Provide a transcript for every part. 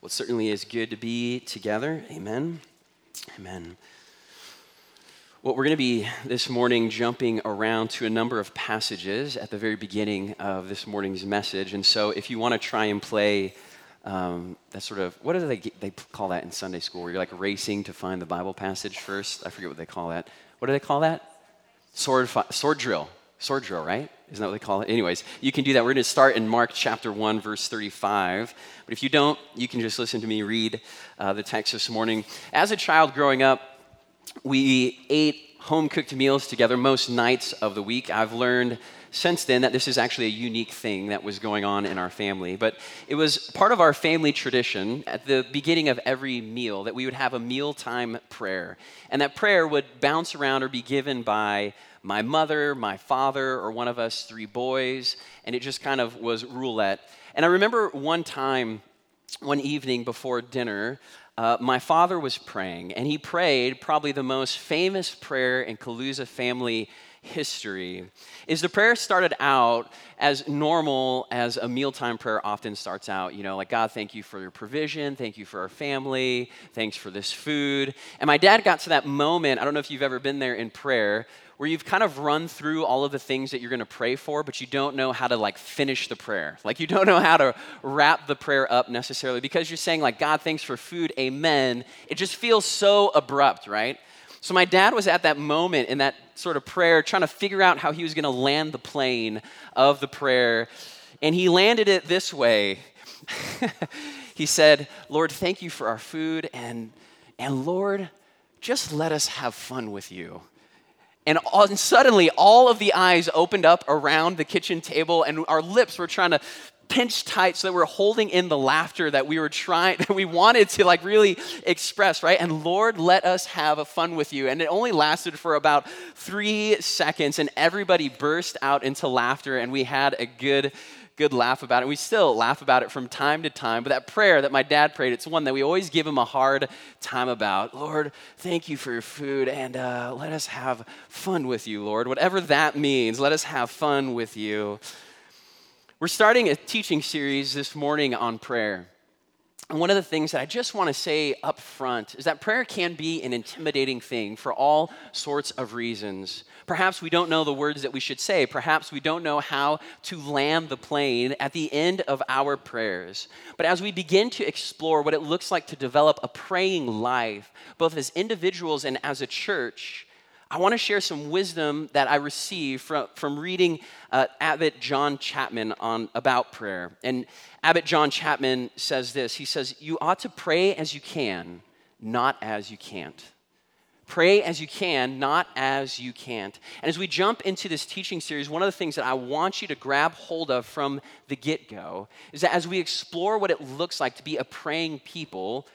Well, it certainly is good to be together. Amen. Amen. Well, we're going to be this morning jumping around to a number of passages at the very beginning of this morning's message. And so, if you want to try and play um, that sort of, what do they, they call that in Sunday school, where you're like racing to find the Bible passage first? I forget what they call that. What do they call that? Sword, sword drill. Sword drill, right? Isn't that what they call it? Anyways, you can do that. We're going to start in Mark chapter 1, verse 35. But if you don't, you can just listen to me read uh, the text this morning. As a child growing up, we ate home cooked meals together most nights of the week. I've learned since then that this is actually a unique thing that was going on in our family. But it was part of our family tradition at the beginning of every meal that we would have a mealtime prayer. And that prayer would bounce around or be given by my mother, my father, or one of us three boys, and it just kind of was roulette. And I remember one time, one evening before dinner, uh, my father was praying, and he prayed probably the most famous prayer in Kaluza family history is the prayer started out as normal as a mealtime prayer often starts out you know like god thank you for your provision thank you for our family thanks for this food and my dad got to that moment i don't know if you've ever been there in prayer where you've kind of run through all of the things that you're going to pray for, but you don't know how to like finish the prayer. Like you don't know how to wrap the prayer up necessarily because you're saying like God thanks for food, amen. It just feels so abrupt, right? So my dad was at that moment in that sort of prayer trying to figure out how he was going to land the plane of the prayer, and he landed it this way. he said, "Lord, thank you for our food and and Lord, just let us have fun with you." And, all, and suddenly, all of the eyes opened up around the kitchen table, and our lips were trying to pinch tight so that we're holding in the laughter that we were trying that we wanted to like really express right and lord let us have a fun with you and it only lasted for about three seconds and everybody burst out into laughter and we had a good good laugh about it. We still laugh about it from time to time. But that prayer that my dad prayed, it's one that we always give him a hard time about. Lord, thank you for your food and uh, let us have fun with you, Lord. Whatever that means, let us have fun with you. We're starting a teaching series this morning on prayer. And one of the things that I just want to say up front is that prayer can be an intimidating thing for all sorts of reasons. Perhaps we don't know the words that we should say. Perhaps we don't know how to land the plane at the end of our prayers. But as we begin to explore what it looks like to develop a praying life, both as individuals and as a church, I want to share some wisdom that I received from, from reading uh, Abbot John Chapman on about prayer. And Abbot John Chapman says this. He says, "You ought to pray as you can, not as you can't." Pray as you can, not as you can't. And as we jump into this teaching series, one of the things that I want you to grab hold of from the get go is that as we explore what it looks like to be a praying people,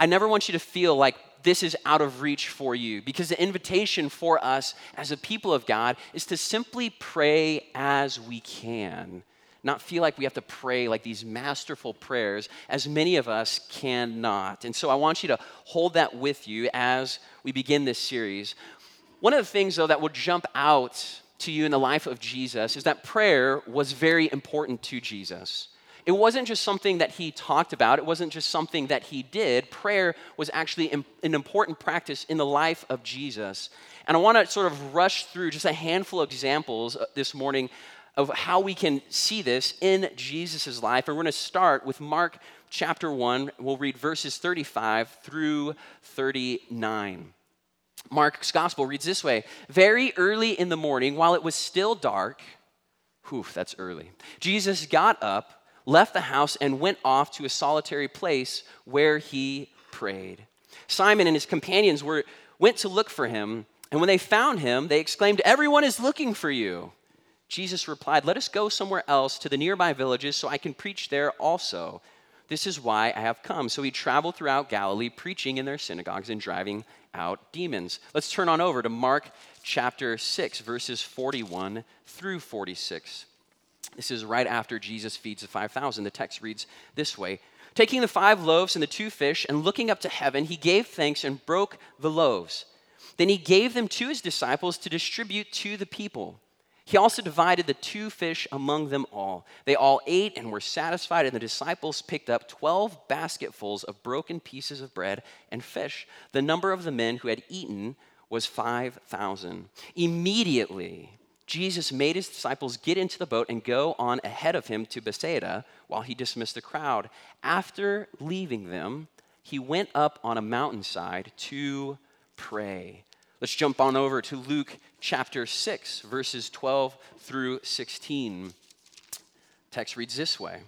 I never want you to feel like this is out of reach for you because the invitation for us as a people of God is to simply pray as we can, not feel like we have to pray like these masterful prayers, as many of us cannot. And so I want you to hold that with you as we begin this series. One of the things, though, that will jump out to you in the life of Jesus is that prayer was very important to Jesus. It wasn't just something that he talked about, it wasn't just something that he did. Prayer was actually an important practice in the life of Jesus. And I want to sort of rush through just a handful of examples uh, this morning of how we can see this in Jesus' life. And we're going to start with Mark chapter 1. We'll read verses 35 through 39. Mark's gospel reads this way Very early in the morning, while it was still dark, whew, that's early, Jesus got up left the house and went off to a solitary place where he prayed. Simon and his companions were, went to look for him, and when they found him, they exclaimed, Everyone is looking for you. Jesus replied, Let us go somewhere else to the nearby villages so I can preach there also. This is why I have come. So he traveled throughout Galilee, preaching in their synagogues and driving out demons. Let's turn on over to Mark chapter 6, verses 41 through 46. This is right after Jesus feeds the 5,000. The text reads this way Taking the five loaves and the two fish, and looking up to heaven, he gave thanks and broke the loaves. Then he gave them to his disciples to distribute to the people. He also divided the two fish among them all. They all ate and were satisfied, and the disciples picked up 12 basketfuls of broken pieces of bread and fish. The number of the men who had eaten was 5,000. Immediately, Jesus made his disciples get into the boat and go on ahead of him to Bethsaida while he dismissed the crowd. After leaving them, he went up on a mountainside to pray. Let's jump on over to Luke chapter 6, verses 12 through 16. Text reads this way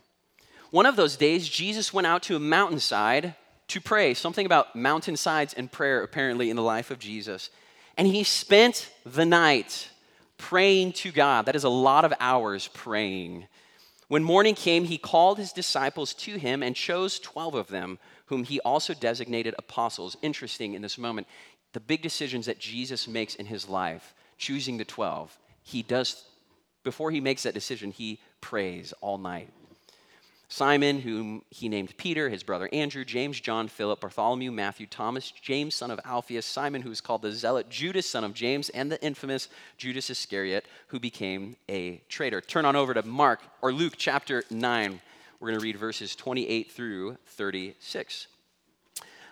One of those days, Jesus went out to a mountainside to pray. Something about mountainsides and prayer, apparently, in the life of Jesus. And he spent the night praying to God. That is a lot of hours praying. When morning came, he called his disciples to him and chose 12 of them, whom he also designated apostles. Interesting in this moment the big decisions that Jesus makes in his life, choosing the 12, he does, before he makes that decision, he prays all night. Simon, whom he named Peter, his brother Andrew, James, John, Philip, Bartholomew, Matthew, Thomas, James, son of Alphaeus, Simon, who is called the Zealot, Judas, son of James, and the infamous Judas Iscariot, who became a traitor. Turn on over to Mark or Luke chapter 9. We're going to read verses 28 through 36.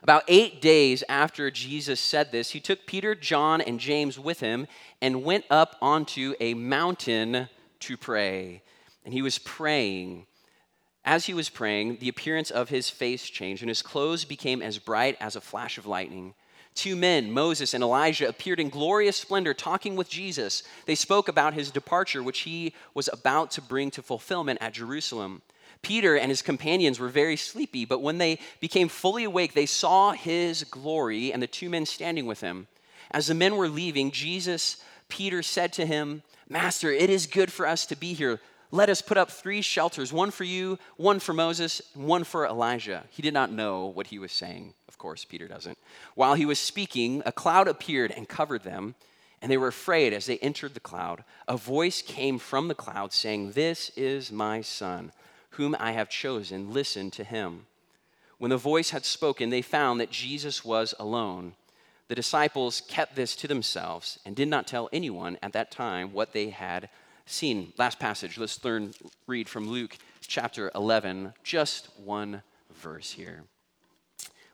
About eight days after Jesus said this, he took Peter, John, and James with him and went up onto a mountain to pray. And he was praying. As he was praying, the appearance of his face changed, and his clothes became as bright as a flash of lightning. Two men, Moses and Elijah, appeared in glorious splendor talking with Jesus. They spoke about his departure, which he was about to bring to fulfillment at Jerusalem. Peter and his companions were very sleepy, but when they became fully awake, they saw his glory and the two men standing with him. As the men were leaving, Jesus, Peter said to him, Master, it is good for us to be here. Let us put up three shelters one for you, one for Moses, and one for Elijah. He did not know what he was saying. Of course, Peter doesn't. While he was speaking, a cloud appeared and covered them, and they were afraid as they entered the cloud. A voice came from the cloud saying, This is my son whom I have chosen, listen to him. When the voice had spoken, they found that Jesus was alone. The disciples kept this to themselves and did not tell anyone at that time what they had seen. Last passage, let's learn, read from Luke chapter 11, just one verse here.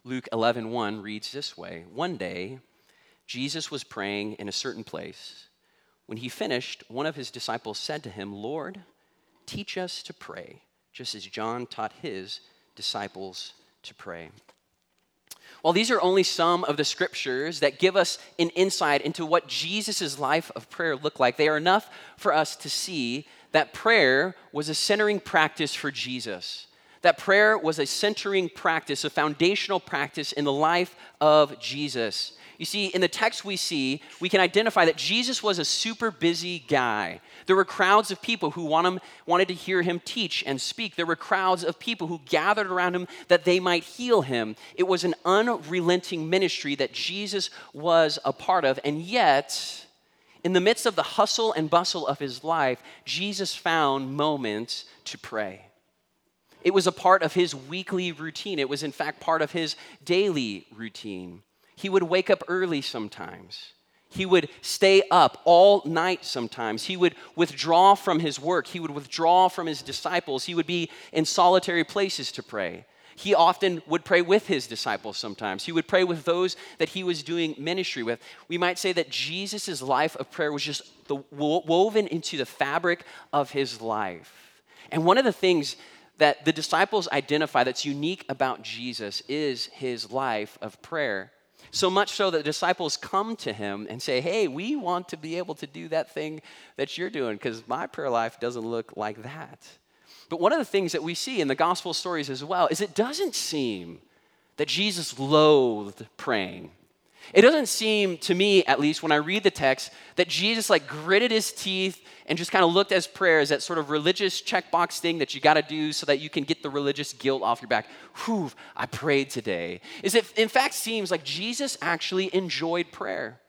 Luke 11, 1 reads this way One day, Jesus was praying in a certain place. When he finished, one of his disciples said to him, Lord, teach us to pray just as John taught his disciples to pray. While these are only some of the scriptures that give us an insight into what Jesus' life of prayer looked like, they are enough for us to see that prayer was a centering practice for Jesus. That prayer was a centering practice, a foundational practice in the life of Jesus. You see, in the text we see, we can identify that Jesus was a super busy guy. There were crowds of people who want him, wanted to hear him teach and speak. There were crowds of people who gathered around him that they might heal him. It was an unrelenting ministry that Jesus was a part of. And yet, in the midst of the hustle and bustle of his life, Jesus found moments to pray. It was a part of his weekly routine. It was, in fact, part of his daily routine. He would wake up early sometimes. He would stay up all night sometimes. He would withdraw from his work. He would withdraw from his disciples. He would be in solitary places to pray. He often would pray with his disciples sometimes. He would pray with those that he was doing ministry with. We might say that Jesus' life of prayer was just the, woven into the fabric of his life. And one of the things that the disciples identify that's unique about Jesus is his life of prayer. So much so that the disciples come to him and say, Hey, we want to be able to do that thing that you're doing because my prayer life doesn't look like that. But one of the things that we see in the gospel stories as well is it doesn't seem that Jesus loathed praying. It doesn't seem to me, at least when I read the text, that Jesus like gritted his teeth and just kind of looked as prayer as that sort of religious checkbox thing that you got to do so that you can get the religious guilt off your back. Whew, I prayed today. Is it in fact seems like Jesus actually enjoyed prayer.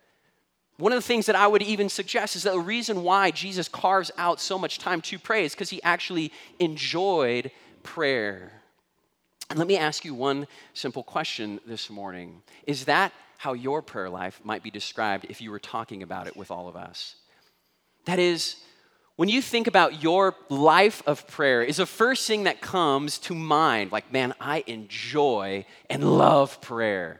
One of the things that I would even suggest is that the reason why Jesus carves out so much time to pray is because he actually enjoyed prayer. And let me ask you one simple question this morning. Is that how your prayer life might be described if you were talking about it with all of us. That is, when you think about your life of prayer, is the first thing that comes to mind like, man, I enjoy and love prayer?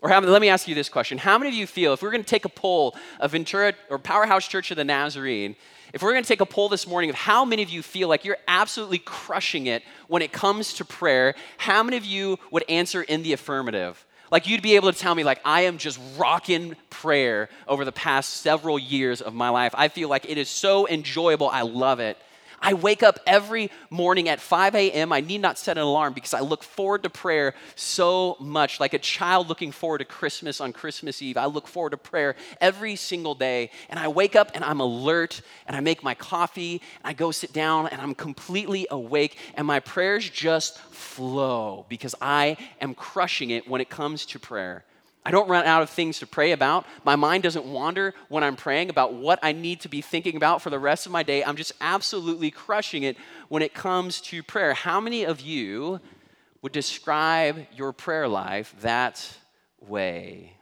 Or how, let me ask you this question. How many of you feel, if we're going to take a poll of Ventura or Powerhouse Church of the Nazarene, if we're going to take a poll this morning of how many of you feel like you're absolutely crushing it when it comes to prayer, how many of you would answer in the affirmative? Like you'd be able to tell me, like, I am just rocking prayer over the past several years of my life. I feel like it is so enjoyable. I love it. I wake up every morning at 5 a.m. I need not set an alarm because I look forward to prayer so much. Like a child looking forward to Christmas on Christmas Eve, I look forward to prayer every single day. And I wake up and I'm alert and I make my coffee and I go sit down and I'm completely awake and my prayers just flow because I am crushing it when it comes to prayer. I don't run out of things to pray about. My mind doesn't wander when I'm praying about what I need to be thinking about for the rest of my day. I'm just absolutely crushing it when it comes to prayer. How many of you would describe your prayer life that way?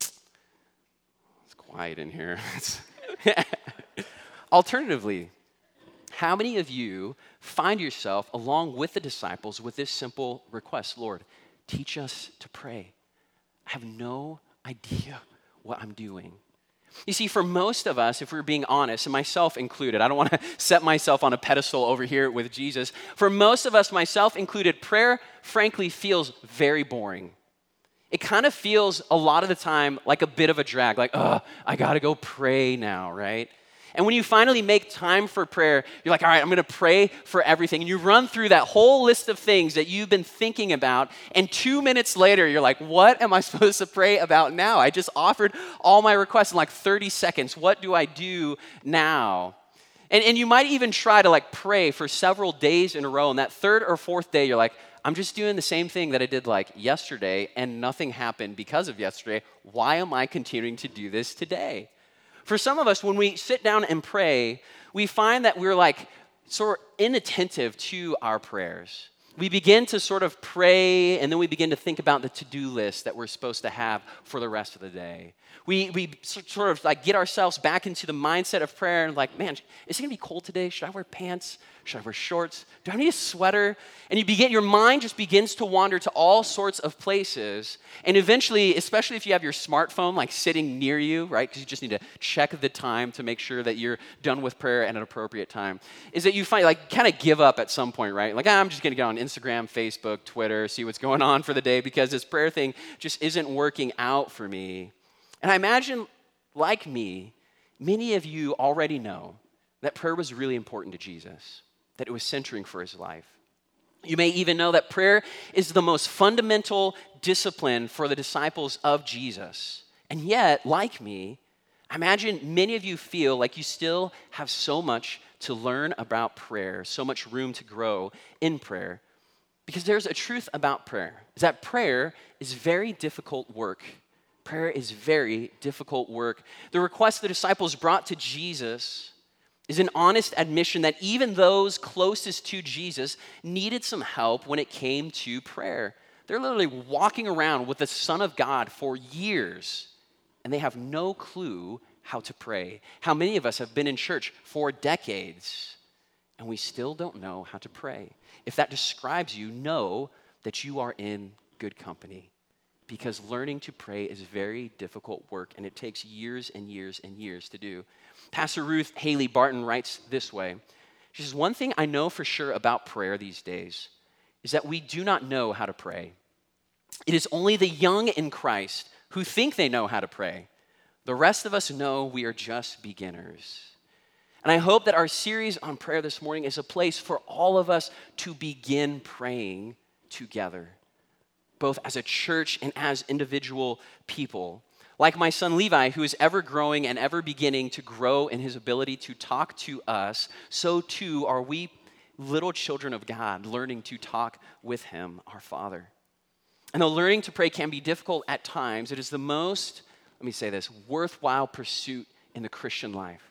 It's quiet in here. Alternatively, how many of you find yourself along with the disciples with this simple request Lord, teach us to pray? I have no idea what I'm doing. You see, for most of us, if we're being honest, and myself included, I don't want to set myself on a pedestal over here with Jesus. For most of us, myself included, prayer, frankly, feels very boring. It kind of feels a lot of the time like a bit of a drag, like, oh, I got to go pray now, right? And when you finally make time for prayer, you're like, all right, I'm going to pray for everything. And you run through that whole list of things that you've been thinking about. And two minutes later, you're like, what am I supposed to pray about now? I just offered all my requests in like 30 seconds. What do I do now? And, and you might even try to like pray for several days in a row. And that third or fourth day, you're like, I'm just doing the same thing that I did like yesterday, and nothing happened because of yesterday. Why am I continuing to do this today? For some of us, when we sit down and pray, we find that we're like sort of inattentive to our prayers. We begin to sort of pray, and then we begin to think about the to do list that we're supposed to have for the rest of the day. We, we sort of like get ourselves back into the mindset of prayer and like, man, is it gonna be cold today? Should I wear pants? Should I wear shorts? Do I need a sweater? And you begin, your mind just begins to wander to all sorts of places. And eventually, especially if you have your smartphone like sitting near you, right? Because you just need to check the time to make sure that you're done with prayer at an appropriate time, is that you find like kind of give up at some point, right? Like, ah, I'm just gonna get on Instagram, Facebook, Twitter, see what's going on for the day because this prayer thing just isn't working out for me. And I imagine, like me, many of you already know that prayer was really important to Jesus that it was centering for his life. You may even know that prayer is the most fundamental discipline for the disciples of Jesus. And yet, like me, I imagine many of you feel like you still have so much to learn about prayer, so much room to grow in prayer. Because there's a truth about prayer is that prayer is very difficult work. Prayer is very difficult work. The request the disciples brought to Jesus is an honest admission that even those closest to Jesus needed some help when it came to prayer. They're literally walking around with the Son of God for years, and they have no clue how to pray. How many of us have been in church for decades, and we still don't know how to pray? If that describes you, know that you are in good company because learning to pray is very difficult work and it takes years and years and years to do. Pastor Ruth Haley Barton writes this way She says, One thing I know for sure about prayer these days is that we do not know how to pray. It is only the young in Christ who think they know how to pray. The rest of us know we are just beginners. And I hope that our series on prayer this morning is a place for all of us to begin praying together both as a church and as individual people. Like my son Levi, who is ever growing and ever beginning to grow in his ability to talk to us, so too are we little children of God learning to talk with him, our Father. And though learning to pray can be difficult at times, it is the most, let me say this, worthwhile pursuit in the Christian life.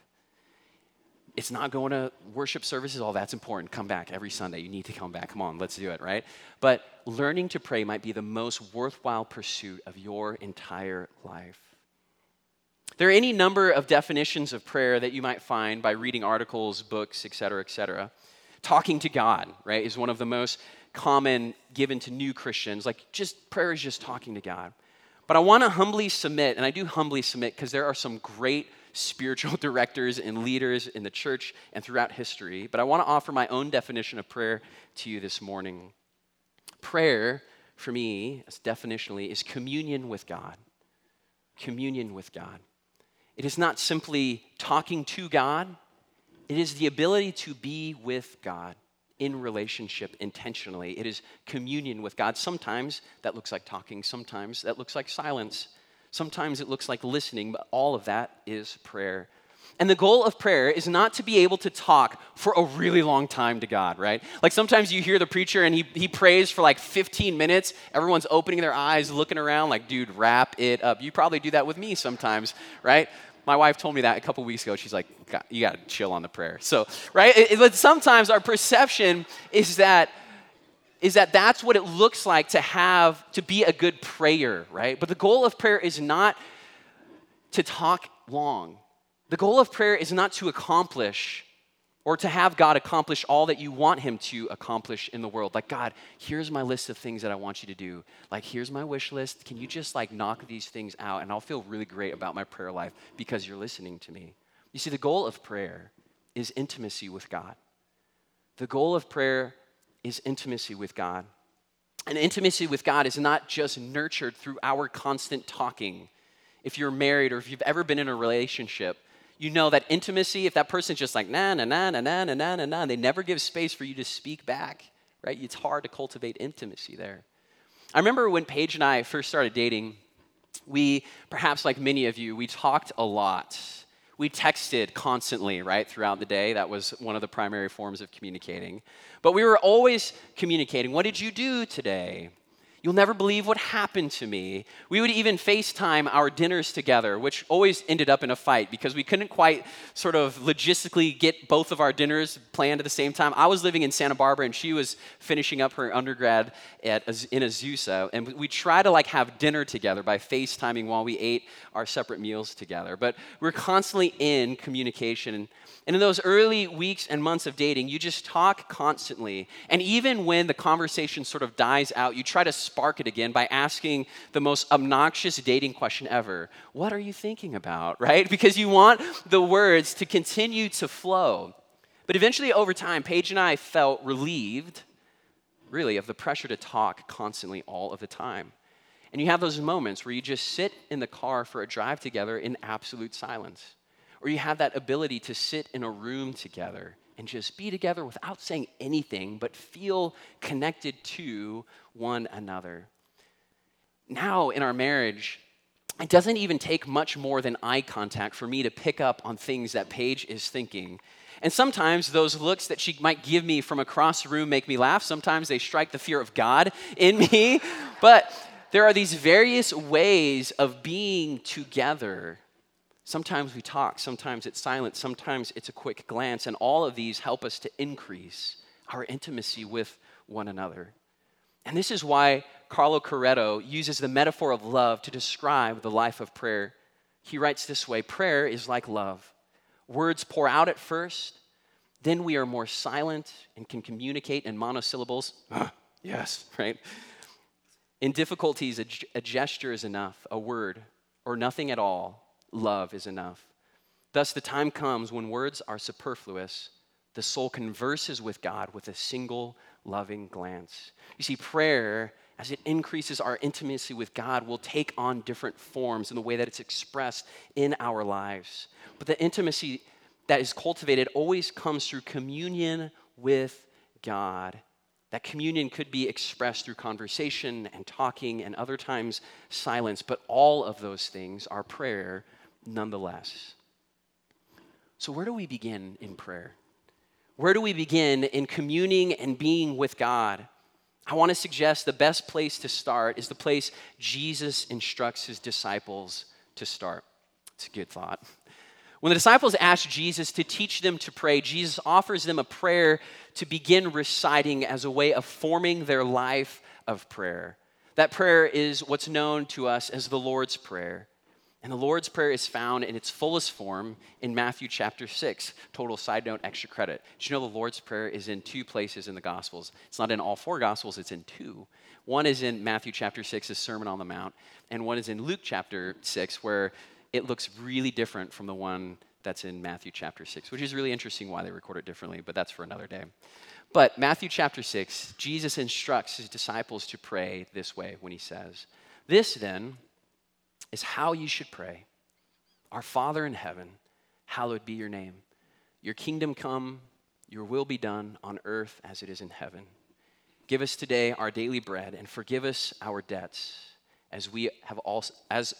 It's not going to worship services, all that's important. Come back every Sunday. You need to come back. Come on, let's do it, right? But learning to pray might be the most worthwhile pursuit of your entire life. There are any number of definitions of prayer that you might find by reading articles, books, et cetera, et cetera. Talking to God, right, is one of the most common given to new Christians. Like, just prayer is just talking to God. But I want to humbly submit, and I do humbly submit because there are some great spiritual directors and leaders in the church and throughout history. But I want to offer my own definition of prayer to you this morning. Prayer, for me, as definitionally, is communion with God. Communion with God. It is not simply talking to God, it is the ability to be with God in relationship intentionally. It is communion with God. Sometimes that looks like talking, sometimes that looks like silence, sometimes it looks like listening, but all of that is prayer. And the goal of prayer is not to be able to talk for a really long time to God, right? Like sometimes you hear the preacher and he, he prays for like 15 minutes. Everyone's opening their eyes, looking around, like, dude, wrap it up. You probably do that with me sometimes, right? My wife told me that a couple weeks ago. She's like, you got to chill on the prayer. So, right? It, it, sometimes our perception is that is that that's what it looks like to have to be a good prayer, right? But the goal of prayer is not to talk long. The goal of prayer is not to accomplish or to have God accomplish all that you want Him to accomplish in the world. Like, God, here's my list of things that I want you to do. Like, here's my wish list. Can you just like knock these things out? And I'll feel really great about my prayer life because you're listening to me. You see, the goal of prayer is intimacy with God. The goal of prayer is intimacy with God. And intimacy with God is not just nurtured through our constant talking. If you're married or if you've ever been in a relationship, you know that intimacy, if that person's just like, na, na, na, na, na, na, na, na, they never give space for you to speak back, right? It's hard to cultivate intimacy there. I remember when Paige and I first started dating, we, perhaps like many of you, we talked a lot. We texted constantly, right, throughout the day. That was one of the primary forms of communicating. But we were always communicating. What did you do today? You'll never believe what happened to me. We would even FaceTime our dinners together, which always ended up in a fight because we couldn't quite sort of logistically get both of our dinners planned at the same time. I was living in Santa Barbara and she was finishing up her undergrad at, in Azusa. And we tried to like have dinner together by FaceTiming while we ate our separate meals together. But we're constantly in communication. And in those early weeks and months of dating, you just talk constantly. And even when the conversation sort of dies out, you try to spark it again by asking the most obnoxious dating question ever What are you thinking about? Right? Because you want the words to continue to flow. But eventually, over time, Paige and I felt relieved, really, of the pressure to talk constantly all of the time. And you have those moments where you just sit in the car for a drive together in absolute silence or you have that ability to sit in a room together and just be together without saying anything, but feel connected to one another. Now, in our marriage, it doesn't even take much more than eye contact for me to pick up on things that Paige is thinking. And sometimes those looks that she might give me from across the room make me laugh. Sometimes they strike the fear of God in me. but there are these various ways of being together Sometimes we talk, sometimes it's silent, sometimes it's a quick glance, and all of these help us to increase our intimacy with one another. And this is why Carlo Carretto uses the metaphor of love to describe the life of prayer. He writes this way Prayer is like love. Words pour out at first, then we are more silent and can communicate in monosyllables. Ah, yes, right? In difficulties, a, a gesture is enough, a word, or nothing at all love is enough. Thus, the time comes when words are superfluous. The soul converses with God with a single loving glance. You see, prayer, as it increases our intimacy with God, will take on different forms in the way that it's expressed in our lives. But the intimacy that is cultivated always comes through communion with God. That communion could be expressed through conversation and talking, and other times silence, but all of those things are prayer nonetheless. So, where do we begin in prayer? Where do we begin in communing and being with God? I want to suggest the best place to start is the place Jesus instructs his disciples to start. It's a good thought. When the disciples ask Jesus to teach them to pray, Jesus offers them a prayer to begin reciting as a way of forming their life of prayer. That prayer is what's known to us as the Lord's Prayer. And the Lord's Prayer is found in its fullest form in Matthew chapter 6. Total side note, extra credit. Did you know the Lord's Prayer is in two places in the Gospels? It's not in all four Gospels, it's in two. One is in Matthew chapter 6, the Sermon on the Mount, and one is in Luke chapter 6, where it looks really different from the one that's in Matthew chapter 6, which is really interesting why they record it differently, but that's for another day. But Matthew chapter 6, Jesus instructs his disciples to pray this way when he says, This then is how you should pray Our Father in heaven, hallowed be your name. Your kingdom come, your will be done on earth as it is in heaven. Give us today our daily bread and forgive us our debts as we have also, as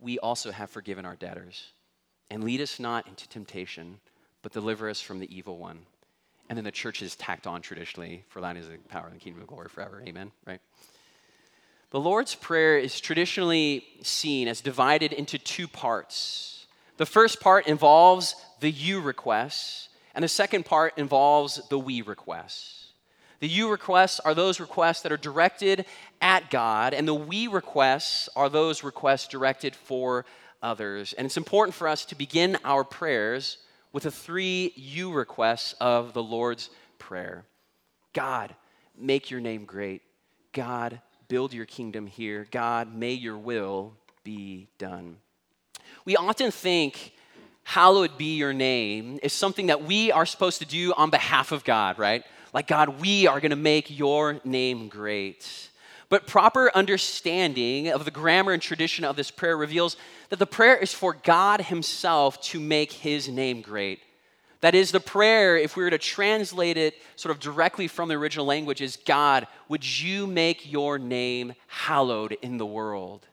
we also have forgiven our debtors. And lead us not into temptation, but deliver us from the evil one. And then the church is tacked on traditionally, for thine is the power and the kingdom of glory forever. Amen, right? The Lord's Prayer is traditionally seen as divided into two parts. The first part involves the you requests, and the second part involves the we requests. The you requests are those requests that are directed at God, and the we requests are those requests directed for others. And it's important for us to begin our prayers with the three you requests of the Lord's Prayer God, make your name great. God, build your kingdom here. God, may your will be done. We often think, hallowed be your name, is something that we are supposed to do on behalf of God, right? Like, God, we are going to make your name great. But proper understanding of the grammar and tradition of this prayer reveals that the prayer is for God Himself to make His name great. That is, the prayer, if we were to translate it sort of directly from the original language, is God, would you make your name hallowed in the world?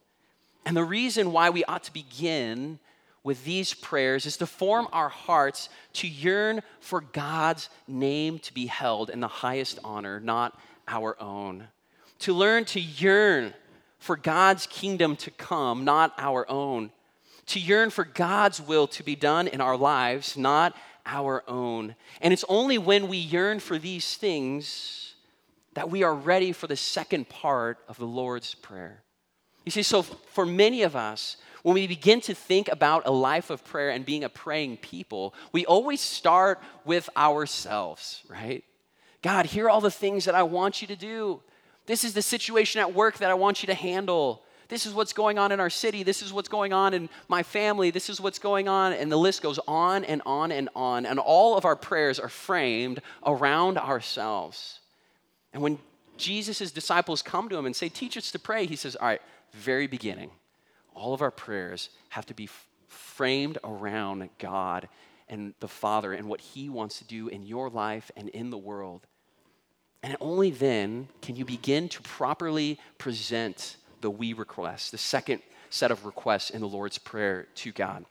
And the reason why we ought to begin with these prayers is to form our hearts to yearn for God's name to be held in the highest honor, not our own. To learn to yearn for God's kingdom to come, not our own. To yearn for God's will to be done in our lives, not our own. And it's only when we yearn for these things that we are ready for the second part of the Lord's Prayer. You see, so for many of us, when we begin to think about a life of prayer and being a praying people, we always start with ourselves, right? God, here are all the things that I want you to do. This is the situation at work that I want you to handle. This is what's going on in our city. This is what's going on in my family. This is what's going on. And the list goes on and on and on. And all of our prayers are framed around ourselves. And when Jesus' disciples come to him and say, Teach us to pray, he says, All right, very beginning, all of our prayers have to be framed around God and the Father and what He wants to do in your life and in the world. And only then can you begin to properly present the we request, the second set of requests in the Lord's Prayer to God.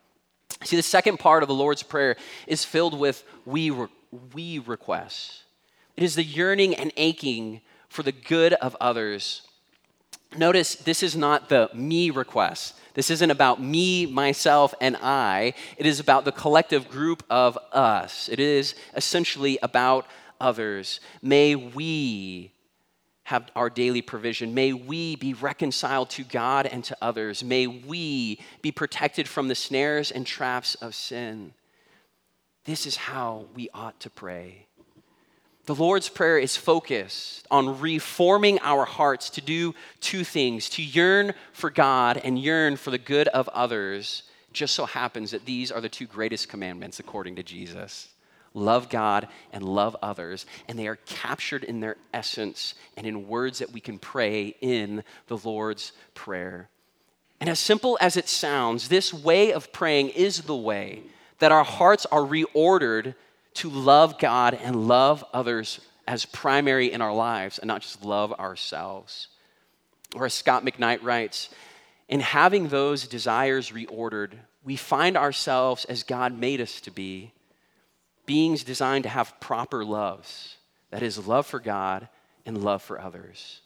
See, the second part of the Lord's Prayer is filled with we, we requests. It is the yearning and aching for the good of others. Notice this is not the me request. This isn't about me, myself, and I. It is about the collective group of us. It is essentially about others. May we have our daily provision. May we be reconciled to God and to others. May we be protected from the snares and traps of sin. This is how we ought to pray. The Lord's Prayer is focused on reforming our hearts to do two things to yearn for God and yearn for the good of others. Just so happens that these are the two greatest commandments according to Jesus love God and love others, and they are captured in their essence and in words that we can pray in the Lord's Prayer. And as simple as it sounds, this way of praying is the way that our hearts are reordered to love God and love others as primary in our lives and not just love ourselves. Or as Scot McKnight writes, in having those desires reordered, we find ourselves as God made us to be beings designed to have proper loves that is, love for God and love for others.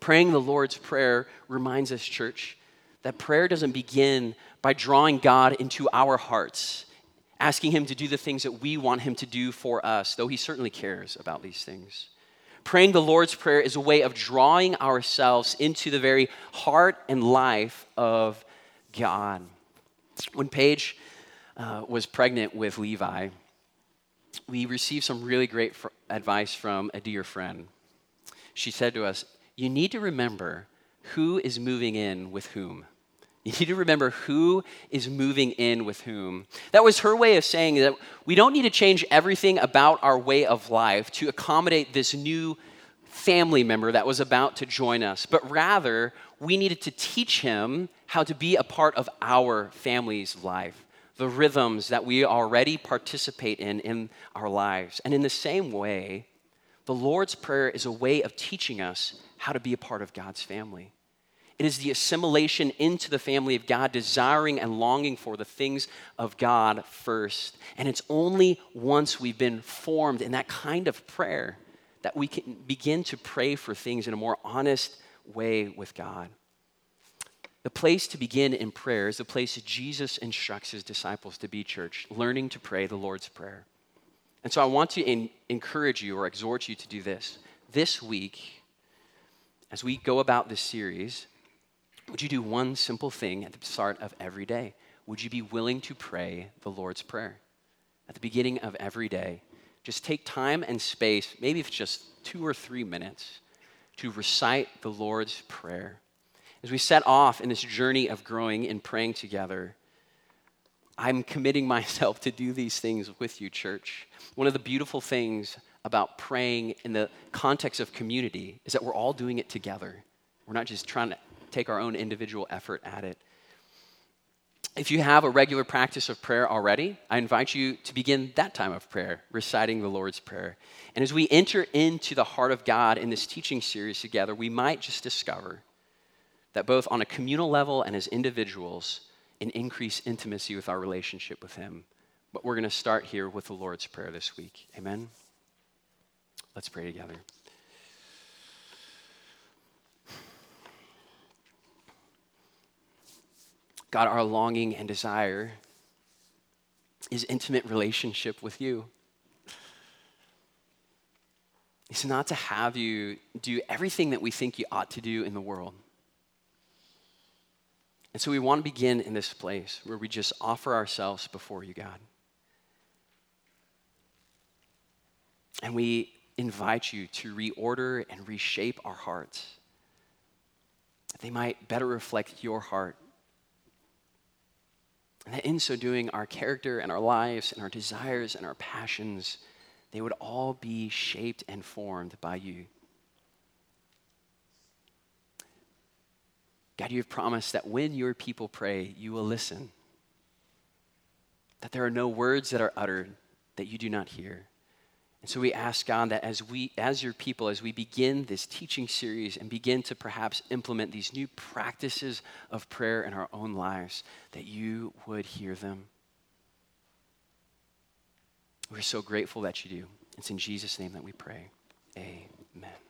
Praying the Lord's Prayer reminds us, church, that prayer doesn't begin by drawing God into our hearts, asking Him to do the things that we want Him to do for us, though He certainly cares about these things. Praying the Lord's Prayer is a way of drawing ourselves into the very heart and life of God. When Paige uh, was pregnant with Levi, we received some really great fr- advice from a dear friend. She said to us, You need to remember who is moving in with whom. You need to remember who is moving in with whom. That was her way of saying that we don't need to change everything about our way of life to accommodate this new family member that was about to join us, but rather we needed to teach him how to be a part of our family's life, the rhythms that we already participate in in our lives. And in the same way, the Lord's Prayer is a way of teaching us how to be a part of God's family. It is the assimilation into the family of God, desiring and longing for the things of God first. And it's only once we've been formed in that kind of prayer that we can begin to pray for things in a more honest way with God. The place to begin in prayer is the place Jesus instructs his disciples to be, church, learning to pray the Lord's Prayer. And so I want to in, encourage you or exhort you to do this. This week, as we go about this series, would you do one simple thing at the start of every day? Would you be willing to pray the Lord's Prayer? At the beginning of every day, just take time and space, maybe if it's just two or three minutes, to recite the Lord's Prayer. As we set off in this journey of growing and praying together, I'm committing myself to do these things with you, church. One of the beautiful things about praying in the context of community is that we're all doing it together. We're not just trying to take our own individual effort at it. If you have a regular practice of prayer already, I invite you to begin that time of prayer, reciting the Lord's Prayer. And as we enter into the heart of God in this teaching series together, we might just discover that both on a communal level and as individuals, an increased intimacy with our relationship with Him. But we're going to start here with the Lord's Prayer this week. Amen? Let's pray together. God, our longing and desire is intimate relationship with you. It's not to have you do everything that we think you ought to do in the world. And so we want to begin in this place where we just offer ourselves before you, God. And we invite you to reorder and reshape our hearts that they might better reflect your heart and that in so doing, our character and our lives and our desires and our passions, they would all be shaped and formed by you. God, you have promised that when your people pray, you will listen. That there are no words that are uttered that you do not hear. And so we ask God that as we, as your people, as we begin this teaching series and begin to perhaps implement these new practices of prayer in our own lives, that you would hear them. We're so grateful that you do. It's in Jesus' name that we pray. Amen.